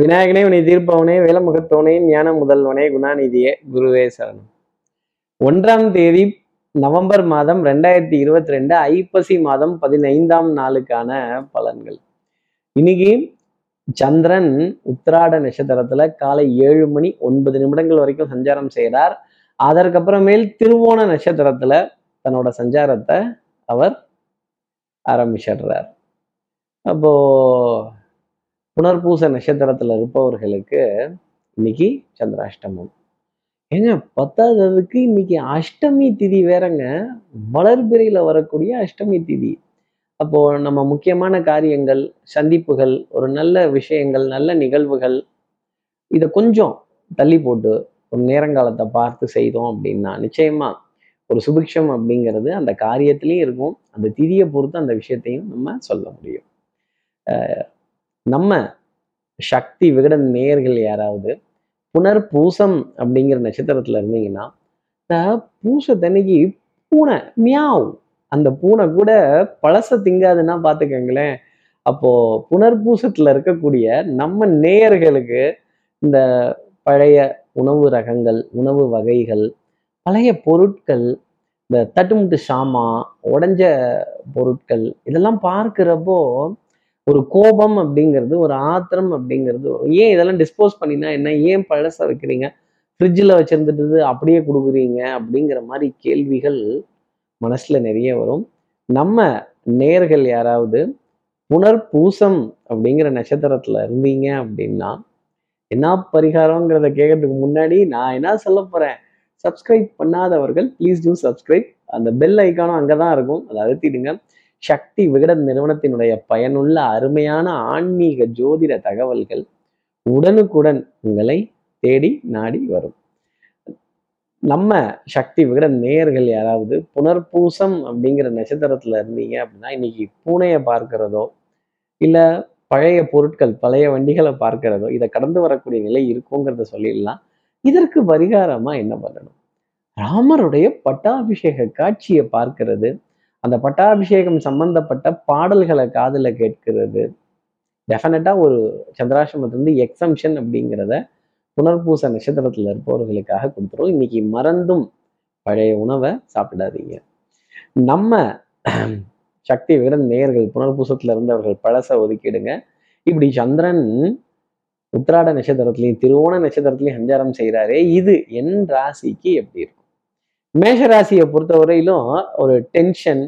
விநாயகனே உனி தீர்ப்பவனே வேலமுகத்தவனே ஞான முதல்வனே குணாநிதியே குருவே சரணம். ஒன்றாம் தேதி நவம்பர் மாதம் ரெண்டாயிரத்தி இருபத்தி ரெண்டு ஐப்பசி மாதம் பதினைந்தாம் நாளுக்கான பலன்கள். இன்னைக்கு சந்திரன் உத்திராட நட்சத்திரத்துல காலை ஏழு மணி ஒன்பது நிமிடங்கள் வரைக்கும் சஞ்சாரம் செய்கிறார் அதற்கப்புறமேல் திருவோண நட்சத்திரத்துல தன்னோட சஞ்சாரத்தை அவர் ஆரம்பிச்சிடுறார். அப்போ புனர்பூச நட்சத்திரத்துல இருப்பவர்களுக்கு இன்னைக்கு சந்திராஷ்டமம். ஏங்க பத்தாததுக்கு இன்னைக்கு அஷ்டமி திதி வேறங்க. வளர்பிறையில் வரக்கூடிய அஷ்டமி திதி. அப்போ நம்ம முக்கியமான காரியங்கள் சந்திப்புகள் ஒரு நல்ல விஷயங்கள் நல்ல நிகழ்வுகள் இதை கொஞ்சம் தள்ளி போட்டு ஒரு நேரங்காலத்தை பார்த்து செய்தோம் அப்படின்னா நிச்சயமா ஒரு சுபிக்ஷம் அப்படிங்கிறது அந்த காரியத்திலையும் இருக்கும். அந்த திதியை பொறுத்து அந்த விஷயத்தையும் நம்ம சொல்ல முடியும். நம்ம சக்தி விகடன் நேயர்கள் யாராவது புனர் பூசம் அப்படிங்கிற நட்சத்திரத்துல இருந்தீங்கன்னா இந்த பூசத்தன்னைக்கு பூனை மியாவ். அந்த பூனை கூட பழச திங்காதுன்னா பார்த்துக்கங்களேன் அப்போ புனர்பூசத்துல இருக்கக்கூடிய நம்ம நேயர்களுக்கு இந்த பழைய உணவு ரகங்கள் உணவு வகைகள் பழைய பொருட்கள் இந்த தட்டுமுட்டு சாமா உடஞ்ச பொருட்கள் இதெல்லாம் பார்க்கிறப்போ ஒரு கோபம் அப்படிங்கிறது ஒரு ஆத்திரம் அப்படிங்கிறது ஏன் இதெல்லாம் டிஸ்போஸ் பண்ணினா என்ன? ஏன் பழச வைக்கிறீங்க? ஃப்ரிட்ஜில் வச்சுருந்துட்டு அப்படியே கொடுக்குறீங்க? அப்படிங்கிற மாதிரி கேள்விகள் மனசுல நிறைய வரும். நம்ம நேர்கள் யாராவது புனர்பூசம் அப்படிங்கிற நட்சத்திரத்துல இருந்தீங்க அப்படின்னா என்ன பரிகாரங்கிறத கேட்கறதுக்கு முன்னாடி நான் என்ன சொல்ல போறேன்? சப்ஸ்கிரைப் பண்ணாதவர்கள் ப்ளீஸ் டூ சப்ஸ்கிரைப் அந்த பெல் ஐக்கானும் அங்கே தான் இருக்கும். அதை அழுத்திடுங்க. சக்தி விகடன் நிறுவனத்தினுடைய பயனுள்ள அருமையான ஆன்மீக ஜோதிட தகவல்கள் உடனுக்குடன் உங்களை தேடி நாடி வரும். நம்ம சக்தி விகடன் நேயர்கள் யாராவது புனர்பூசம் அப்படிங்கிற நட்சத்திரத்துல இருந்தீங்க அப்படின்னா இன்னைக்கு பூனையை பார்க்கிறதோ இல்ல பழைய பொருட்கள் பழைய வண்டிகளை பார்க்கிறதோ இதை கடந்து வரக்கூடிய நிலை இருக்குங்கிறத சொல்லிடலாம். இதற்கு பரிகாரமா என்ன பண்ணணும்? ராமருடைய பட்டாபிஷேக காட்சியை பார்க்கிறது. அந்த பட்டாபிஷேகம் சம்பந்தப்பட்ட பாடல்களை காதில் கேட்கிறது. டெஃபினட்டாக ஒரு சந்திராசிரமத்திலிருந்து எக்ஸம்ஷன் அப்படிங்கிறத புனர்பூச நட்சத்திரத்துல இருப்பவர்களுக்காக கொடுத்துரும். இன்னைக்கு மறந்தும் பழைய உணவை சாப்பிடாதீங்க. நம்ம சக்தி விகிட நேயர்கள் புனர்பூசத்துல இருந்தவர்கள் பழசை ஒதுக்கிடுங்க. இப்படி சந்திரன் உத்திராட நட்சத்திரத்திலையும் திருவோண நட்சத்திரத்திலையும் சஞ்சாரம் செய்கிறாரே இது என் ராசிக்கு எப்படி இருக்கும்? மேஷராசியை பொறுத்தவரையிலும் ஒரு டென்ஷன்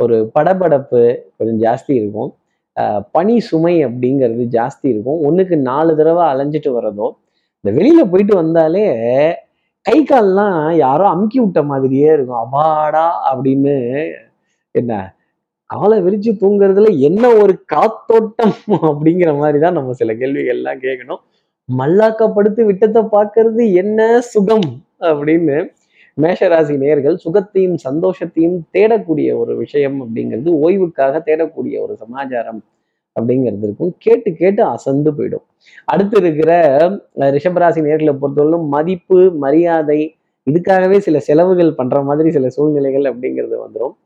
ஒரு படபடப்பு கொஞ்சம் ஜாஸ்தி இருக்கும். பனி சுமை அப்படிங்கிறது ஜாஸ்தி இருக்கும். ஒண்ணுக்கு நாலு தடவை அலைஞ்சிட்டு வர்றதோ இந்த வெளியில் போயிட்டு வந்தாலே கை கால்லாம் யாரோ அமுக்கி விட்ட மாதிரியே இருக்கும். அபாடா அப்படின்னு என்ன அவளை விரிச்சு தூங்குறதுல என்ன ஒரு காத்தோட்டம் அப்படிங்கிற மாதிரி தான் நம்ம சில கேள்விகள்லாம் கேட்கணும். மல்லாக்கப்படுத்து விட்டத்தை பார்க்கறது என்ன சுகம் அப்படின்னு மேஷராசி நேர்கள் சுகத்தையும் சந்தோஷத்தையும் தேடக்கூடிய ஒரு விஷயம் அப்படிங்கிறது ஓய்வுக்காக தேடக்கூடிய ஒரு சமாச்சாரம் அப்படிங்கிறது இருக்கும். கேட்டு கேட்டு அசந்து போயிடும். அடுத்து இருக்கிற ரிஷபராசி நேர்களை பொறுத்தவரையிலும் மதிப்பு மரியாதை இதுக்காகவே சில செலவுகள் பண்ற மாதிரி சில சூழ்நிலைகள் அப்படிங்கிறது வந்துடும்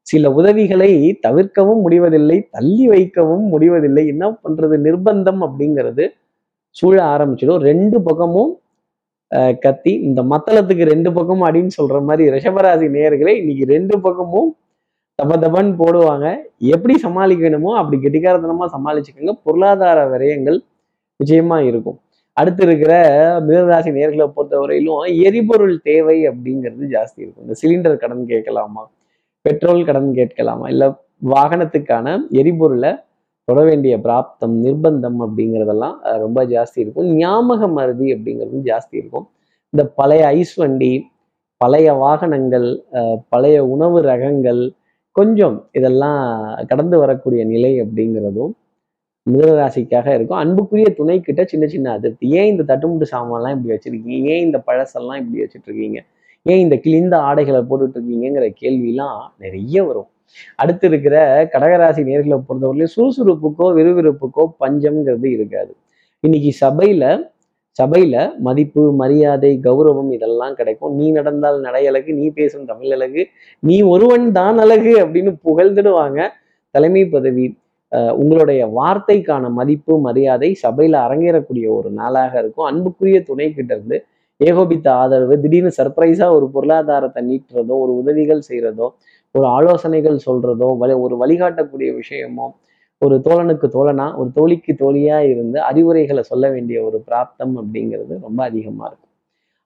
சில உதவிகளை தவிர்க்கவும் முடிவதில்லை தள்ளி வைக்கவும் முடிவதில்லை. என்ன பண்றது? நிர்பந்தம் அப்படிங்கிறது சூழ ஆரம்பிச்சிடும். ரெண்டு பக்கமும் கத்தி. இந்த மத்தளத்துக்கு ரெண்டு பக்கமும் அடின்னு சொல்ற மாதிரி ரிஷபராசி நேர்களே இன்னைக்கு ரெண்டு பக்கமும் தப்ப தப்பன்னு போடுவாங்க. எப்படி சமாளிக்கணுமோ அப்படி கெட்டிக்காரத்தனமா சமாளிச்சுக்கோங்க. பொருளாதார விரயங்கள் நிச்சயமா இருக்கும். அடுத்து இருக்கிற மிதராசி நேர்களை பொறுத்தவரையிலும் எரிபொருள் தேவை அப்படிங்கிறது ஜாஸ்தி இருக்கும். இந்த சிலிண்டர் கடன் கேட்கலாமா? பெட்ரோல் கடன் கேட்கலாமா? இல்லை வாகனத்துக்கான எரிபொருளை தொட வேண்டிய பிராப்தம் நிர்பந்தம் அப்படிங்கிறதெல்லாம் ரொம்ப ஜாஸ்தி இருக்கும். ஞாபக மருதி அப்படிங்கிறதும் ஜாஸ்தி இருக்கும். இந்த பழைய ஐஸ் வண்டி பழைய வாகனங்கள் அஹ், பழைய உணவு ரகங்கள் கொஞ்சம் இதெல்லாம் கடந்து வரக்கூடிய நிலை அப்படிங்கிறதும் மிதராசிக்காக இருக்கும். அன்புக்குரிய துணை கிட்ட சின்ன சின்ன அதிருப்தி. ஏன் இந்த தட்டுமுட்டு சாமான்லாம் இப்படி வச்சிருக்கீங்க? ஏன் இந்த பழசெல்லாம் இப்படி வச்சுட்டு இருக்கீங்க? ஏன் இந்த கிழிந்த ஆடைகளை போட்டுட்டு இருக்கீங்கிற கேள்விலாம் நிறைய வரும். அடுத்து இருக்கிற கடகராசி நேர்களை பொறுத்தவரையிலும் சுறுசுறுப்புக்கோ விறுவிறுப்புக்கோ பஞ்சம்ங்கிறது இருக்காது. இன்னைக்கு சபையில சபையில மதிப்பு மரியாதை கௌரவம் இதெல்லாம் கிடைக்கும். நீ நடந்தால் நடை அழகு நீ பேசும் தமிழ் அழகு நீ ஒருவன் தான் அழகு அப்படின்னு புகழ்ந்துடுவாங்க தலைமை பதவி. உங்களுடைய வார்த்தைக்கான மதிப்பு மரியாதை சபையில அரங்கேறக்கூடிய ஒரு நாளாக இருக்கும். அன்புக்குரிய துணை கிட்ட இருந்து ஏகோபித்த ஆதரவு திடீர்னு சர்ப்ரைஸா ஒரு பொருளாதாரத்தை நீட்டுறதோ ஒரு உதவிகள் செய்யறதோ ஒரு ஆலோசனைகள் சொல்றதோ வழி ஒரு வழிகாட்டக்கூடிய விஷயமோ ஒரு தோழனுக்கு தோழனா ஒரு தோழிக்கு தோழியா இருந்து அறிவுரைகளை சொல்ல வேண்டிய ஒரு பிராப்தம் அப்படிங்கிறது ரொம்ப அதிகமா இருக்கும்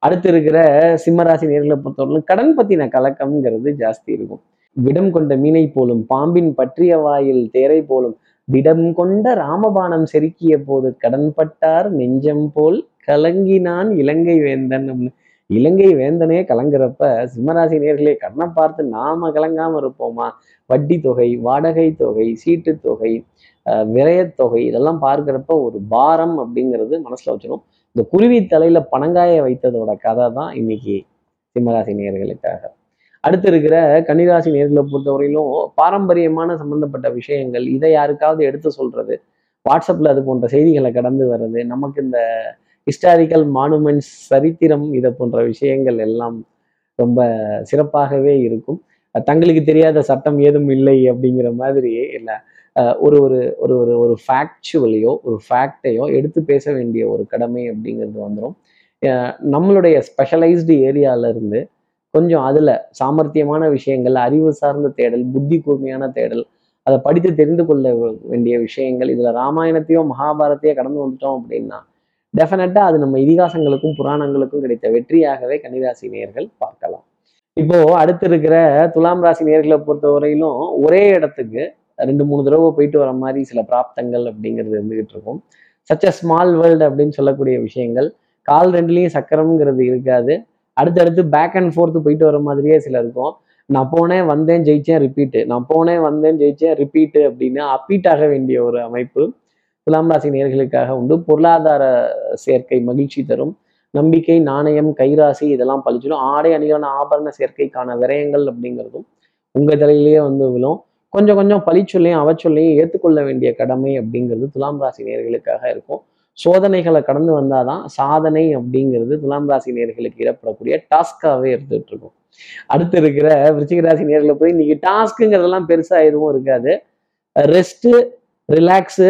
அடுத்து இருக்கிற சிம்மராசி நேர்களை பொறுத்தவரைக்கும் கடன் பத்தின கலக்கம்ங்கிறது ஜாஸ்தி இருக்கும் விடம் கொண்ட மீனை போலும் பாம்பின் பற்றிய வாயில் தேரை போலும் விடம் கொண்ட ராமபாணம் செருக்கிய போது கடன்பட்டார் நெஞ்சம் போல் கலங்கினான் இலங்கை வேந்தன் அப்படின்னு. இலங்கை வேந்தனே கலங்குறப்ப சிம்மராசி நேர்களே கண்ணை பார்த்து நாம கலங்காம இருப்போமா? வட்டி தொகை வாடகை தொகை சீட்டு தொகை அஹ் தொகை இதெல்லாம் பார்க்கிறப்ப ஒரு பாரம் அப்படிங்கிறது மனசுல வச்சிடும் இந்த குருவி தலையில பணங்காய வைத்ததோட கதை தான் இன்னைக்கு சிம்மராசி நேர்களுக்காக. அடுத்து இருக்கிற கன்னிராசி நேர்களை பொறுத்தவரையிலும் பாரம்பரியமான சம்பந்தப்பட்ட விஷயங்கள் இதை யாருக்காவது எடுத்து சொல்றது? வாட்ஸ்அப்ல அது போன்ற செய்திகளை கடந்து வர்றது நமக்கு இந்த ஹிஸ்டாரிக்கல் மானுமெண்ட்ஸ் சரித்திரம் இதை போன்ற விஷயங்கள் எல்லாம் ரொம்ப சிறப்பாகவே இருக்கும். தங்களுக்கு தெரியாத சட்டம் ஏதும் இல்லை அப்படிங்கிற மாதிரி இல்லை. ஒரு ஒரு ஒரு ஒரு ஒரு ஃபேக்சுவலையோ ஒரு ஃபேக்டையோ எடுத்து பேச வேண்டிய ஒரு கடமை அப்படிங்கிறது வந்துடும் நம்மளுடைய ஸ்பெஷலைஸ்டு ஏரியால இருந்து கொஞ்சம் அதுல சாமர்த்தியமான விஷயங்கள் அறிவு சார்ந்த தேடல் புத்தி கூர்மையான தேடல் அதை படித்து தெரிந்து கொள்ள வேண்டிய விஷயங்கள் இதுல ராமாயணத்தையோ மகாபாரத்தையோ கடந்து வந்துட்டோம் அப்படின்னா டெஃபினட்டா அது நம்ம இதிகாசங்களுக்கும் புராணங்களுக்கும் கிடைத்த வெற்றியாகவே கன்னிராசி நேர்கள் பார்க்கலாம். இப்போ அடுத்து இருக்கிற துலாம் ராசி நேர்களை பொறுத்தவரையிலும் ஒரே இடத்துக்கு ரெண்டு மூணு தடவை போயிட்டு வர மாதிரி சில பிராப்தங்கள் அப்படிங்கிறது இருந்துகிட்டு இருக்கும். சச் அ ஸ்மால் வேர்ல்டு அப்படின்னு சொல்லக்கூடிய விஷயங்கள். கால் ரெண்டுலேயும் சக்கரம்ங்கிறது இருக்காது. அடுத்தடுத்து பேக் அண்ட் ஃபோர்த்து போயிட்டு வர மாதிரியே சில இருக்கும். நான் போனேன் வந்தேன் ஜெயிச்சேன் ரிப்பீட்டு நான் போனேன் வந்தேன் ஜெயிச்சேன் ரிப்பீட்டு அப்படின்னு அப்பீட் ஆக வேண்டிய ஒரு அமைப்பு. துலாம் ராசி நேர்களுக்காக உண்டு. பொருளாதார சேர்க்கை மகிழ்ச்சி தரும். நம்பிக்கை நாணயம் கைராசி இதெல்லாம் பழிச்சிடும். ஆடை அணிகளான ஆபரண சேர்க்கைக்கான விரயங்கள் அப்படிங்கிறதும் உங்க தலையிலேயே வந்து விழும். கொஞ்சம் கொஞ்சம் பழிச்சொல்லையும் அவச்சொல்லையும் ஏற்றுக்கொள்ள வேண்டிய கடமை அப்படிங்கிறது துலாம் ராசி நேர்களுக்காக இருக்கும். சோதனைகளை கடந்து வந்தாதான் சாதனை அப்படிங்கிறது துலாம் ராசி நேர்களுக்கு இடப்படக்கூடிய டாஸ்காகவே இருந்துட்டு இருக்கும். அடுத்து இருக்கிற விருச்சிக ராசி நேர்களை போய் இன்னைக்கு டாஸ்க்குங்கிறதெல்லாம் பெருசா எதுவும் இருக்காது. Rest relax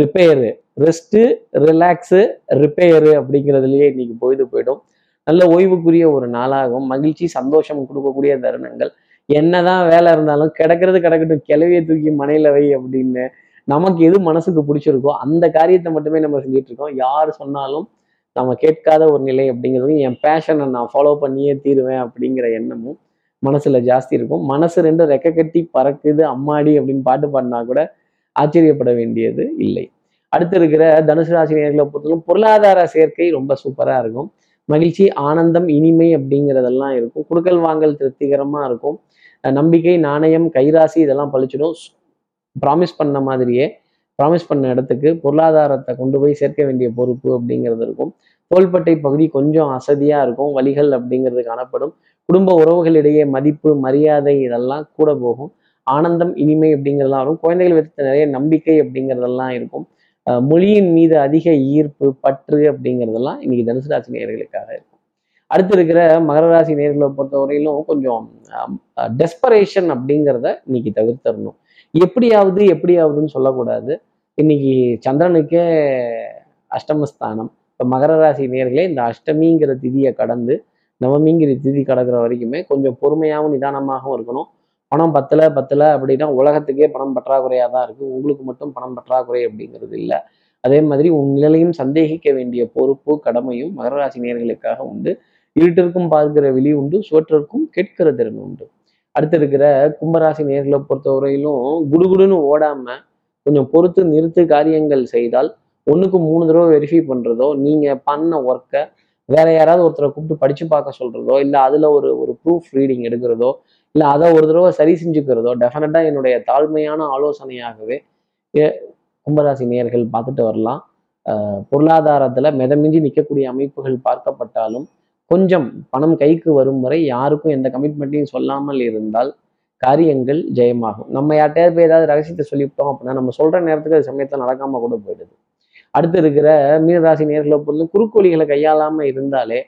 repair rest relax repair அப்படிங்கிறதுலையே இன்னைக்கு பொழுது போயிடும். நல்ல ஓய்வுக்குரிய ஒரு நாளாகும். மகிழ்ச்சி சந்தோஷம் கொடுக்கக்கூடிய தருணங்கள். என்னதான் வேலை இருந்தாலும் கிடக்கிறது கிடக்கட்டும் கிளவியை தூக்கி மனையில வை அப்படின்னு நமக்கு எது மனசுக்கு பிடிச்சிருக்கோ அந்த காரியத்தை மட்டுமே நம்ம செஞ்சுட்டு இருக்கோம். யார் சொன்னாலும் நம்ம கேட்காத ஒரு நிலை அப்படிங்கிறது என் பேஷனை நான் ஃபாலோ பண்ணியே தீருவேன் அப்படிங்கிற எண்ணமும் மனசுல ஜாஸ்தி இருக்கும். மனசு ரெண்டும் ரெக்க கட்டி பறக்குது அம்மாடி அப்படின்னு பாட்டு பாடினா கூட ஆச்சரியப்பட வேண்டியது இல்லை. அடுத்து இருக்கிற தனுசு ராசினியர்களை பொறுத்தவரைக்கும் பொருளாதார சேர்க்கை ரொம்ப சூப்பரா இருக்கும். மகிழ்ச்சி ஆனந்தம் இனிமை அப்படிங்கிறதெல்லாம் இருக்கும். குடுக்கல் வாங்கல் திருப்திகரமா இருக்கும். நம்பிக்கை நாணயம் கைராசி இதெல்லாம் பழிச்சிடும். ப்ராமிஸ் பண்ண மாதிரியே ப்ராமிஸ் பண்ண இடத்துக்கு பொருளாதாரத்தை கொண்டு போய் சேர்க்க வேண்டிய பொறுப்பு அப்படிங்கிறது இருக்கும். தோள்பட்டை பகுதி கொஞ்சம் அசதியா இருக்கும். வழிகள் அப்படிங்கிறது காணப்படும். குடும்ப உறவுகளிடையே மதிப்பு மரியாதை இதெல்லாம் கூட போகும். ஆனந்தம் இனிமை அப்படிங்கிறதெல்லாம் வரும். குழந்தைகள் விதத்தில் நிறைய நம்பிக்கை அப்படிங்கிறதெல்லாம் இருக்கும். மொழியின் மீது அதிக ஈர்ப்பு பற்று அப்படிங்கிறதெல்லாம் இன்னைக்கு தனுசு ராசி நேர்களுக்காக இருக்கும். அடுத்து இருக்கிற மகர ராசி நேர்களை பொறுத்தவரையிலும் கொஞ்சம் டெஸ்பரேஷன் அப்படிங்கிறத இன்னைக்கு தவிர்த்தரணும். எப்படியாவது எப்படியாவதுன்னு சொல்லக்கூடாது. இன்னைக்கு சந்திரனுக்கே அஷ்டமஸ்தானம். இப்போ மகர ராசி நேர்களே இந்த அஷ்டமிங்கிற திதியை கடந்து நவமிங்கிற திதி கடக்கிற வரைக்குமே கொஞ்சம் பொறுமையாகவும் நிதானமாகவும் இருக்கணும். பணம் பத்தல பத்தல அப்படின்னா உலகத்துக்கே பணம் பற்றாக்குறையாக தான் இருக்கு. உங்களுக்கு மட்டும் பணம் பற்றாக்குறை அப்படிங்கிறது இல்லை. அதே மாதிரி உங்களையும் சந்தேகிக்க வேண்டிய பொறுப்பு கடமையும் மகர ராசி நேர்களுக்காக உண்டு. இருட்டிற்கும் பார்க்கிற விழி உண்டு சுவற்றிற்கும் கேட்கிற திறன் உண்டு. அடுத்து இருக்கிற கும்பராசி நேர்களை பொறுத்தவரையிலும் குடுகுடுன்னு ஓடாம கொஞ்சம் பொறுத்து நிறுத்து காரியங்கள் செய்தால் ஒன்றுக்கு மூணு தடவை வெரிஃபை பண்ணுறதோ நீங்கள் பண்ண ஒர்க்கை வேற யாராவது ஒருத்தரை கூப்பிட்டு படிச்சு பார்க்க சொல்றதோ இல்லை அதுல ஒரு ஒரு ப்ரூஃப் ரீடிங் எடுக்கிறதோ இல்லை அதை ஒரு தடவை சரி செஞ்சுக்கிறதோ டெஃபினட்டா என்னுடைய தாழ்மையான ஆலோசனையாகவே கும்பராசி நேர்கள் பார்த்துட்டு வரலாம். பொருளாதாரத்துல மிதமிஞ்சி நிற்கக்கூடிய அமைப்புகள் பார்க்கப்பட்டாலும் கொஞ்சம் பணம் கைக்கு வரும் வரை யாருக்கும் எந்த கமிட்மெண்ட்டையும் சொல்லாமல் இருந்தால் காரியங்கள் ஜெயமாகும். நம்ம யார்கிட்டயாவது போய் ஏதாவது ரகசியத்தை சொல்லிவிட்டோம் அப்படின்னா நம்ம சொல்ற நேரத்துக்கு அது சமயத்தில் நடக்காம கூட போயிடுது. அடுத்து இருக்கிற மீனராசி நேர்களை பொறுத்து குறுக்கோழிகளை கையாளாம இருந்தாலே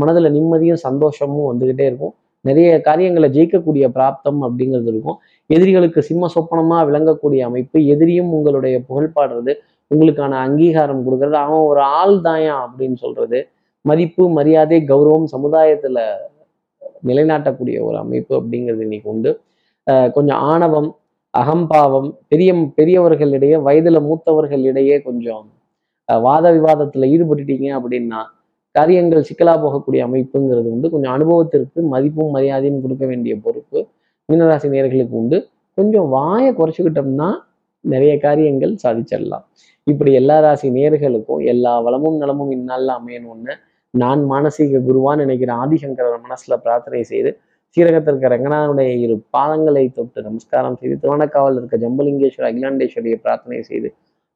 மனதுல நிம்மதியும் சந்தோஷமும் வந்துகிட்டே இருக்கும். நிறைய காரியங்களை ஜெயிக்கக்கூடிய பிராப்தம் அப்படிங்கிறது இருக்கும். எதிரிகளுக்கு சிம்ம சொப்பனமா விளங்கக்கூடிய அமைப்பு எதிரியும் உங்களுடைய புகழ் பாடுறது உங்களுக்கான அங்கீகாரம் கொடுக்கறது அவன் ஒரு ஆள் தாயா அப்படின்னு சொல்றது மதிப்பு மரியாதை கௌரவம் சமுதாயத்துல நிலைநாட்டக்கூடிய ஒரு அமைப்பு அப்படிங்கிறது இன்னைக்கு உண்டு. அஹ் கொஞ்சம் ஆணவம் அகம்பாவம் பெரிய பெரியவர்களிடையே வயதுல மூத்தவர்களிடையே கொஞ்சம் வாத விவாதத்துல ஈடுபட்டுட்டீங்க அப்படின்னா காரியங்கள் சிக்கலா போகக்கூடிய அமைப்புங்கிறது உண்டு. கொஞ்சம் அனுபவத்திற்கு மதிப்பும் மரியாதையும் கொடுக்க வேண்டிய பொறுப்பு மீனராசி நேர்களுக்கு உண்டு. கொஞ்சம் வாயை குறைச்சிக்கிட்டோம்னா நிறைய காரியங்கள் சாதிச்சிடலாம். இப்படி எல்லா ராசி நேர்களுக்கும் எல்லா வளமும் நலமும் இந்நாளில் அமையணும்னு நான் மானசீக குருவான்னு நினைக்கிற ஆதிசங்கர மனசுல பிரார்த்தனை செய்து ஸ்ரீரகத்தில் ரங்கநாதனுடைய இரு பாதங்களை தொட்டு நமஸ்காரம் செய்து திருவண்ணக்காவல் இருக்க ஜம்பலிங்கேஸ்வரர் அகிலாண்டேஸ்வரியை பிரார்த்தனை செய்து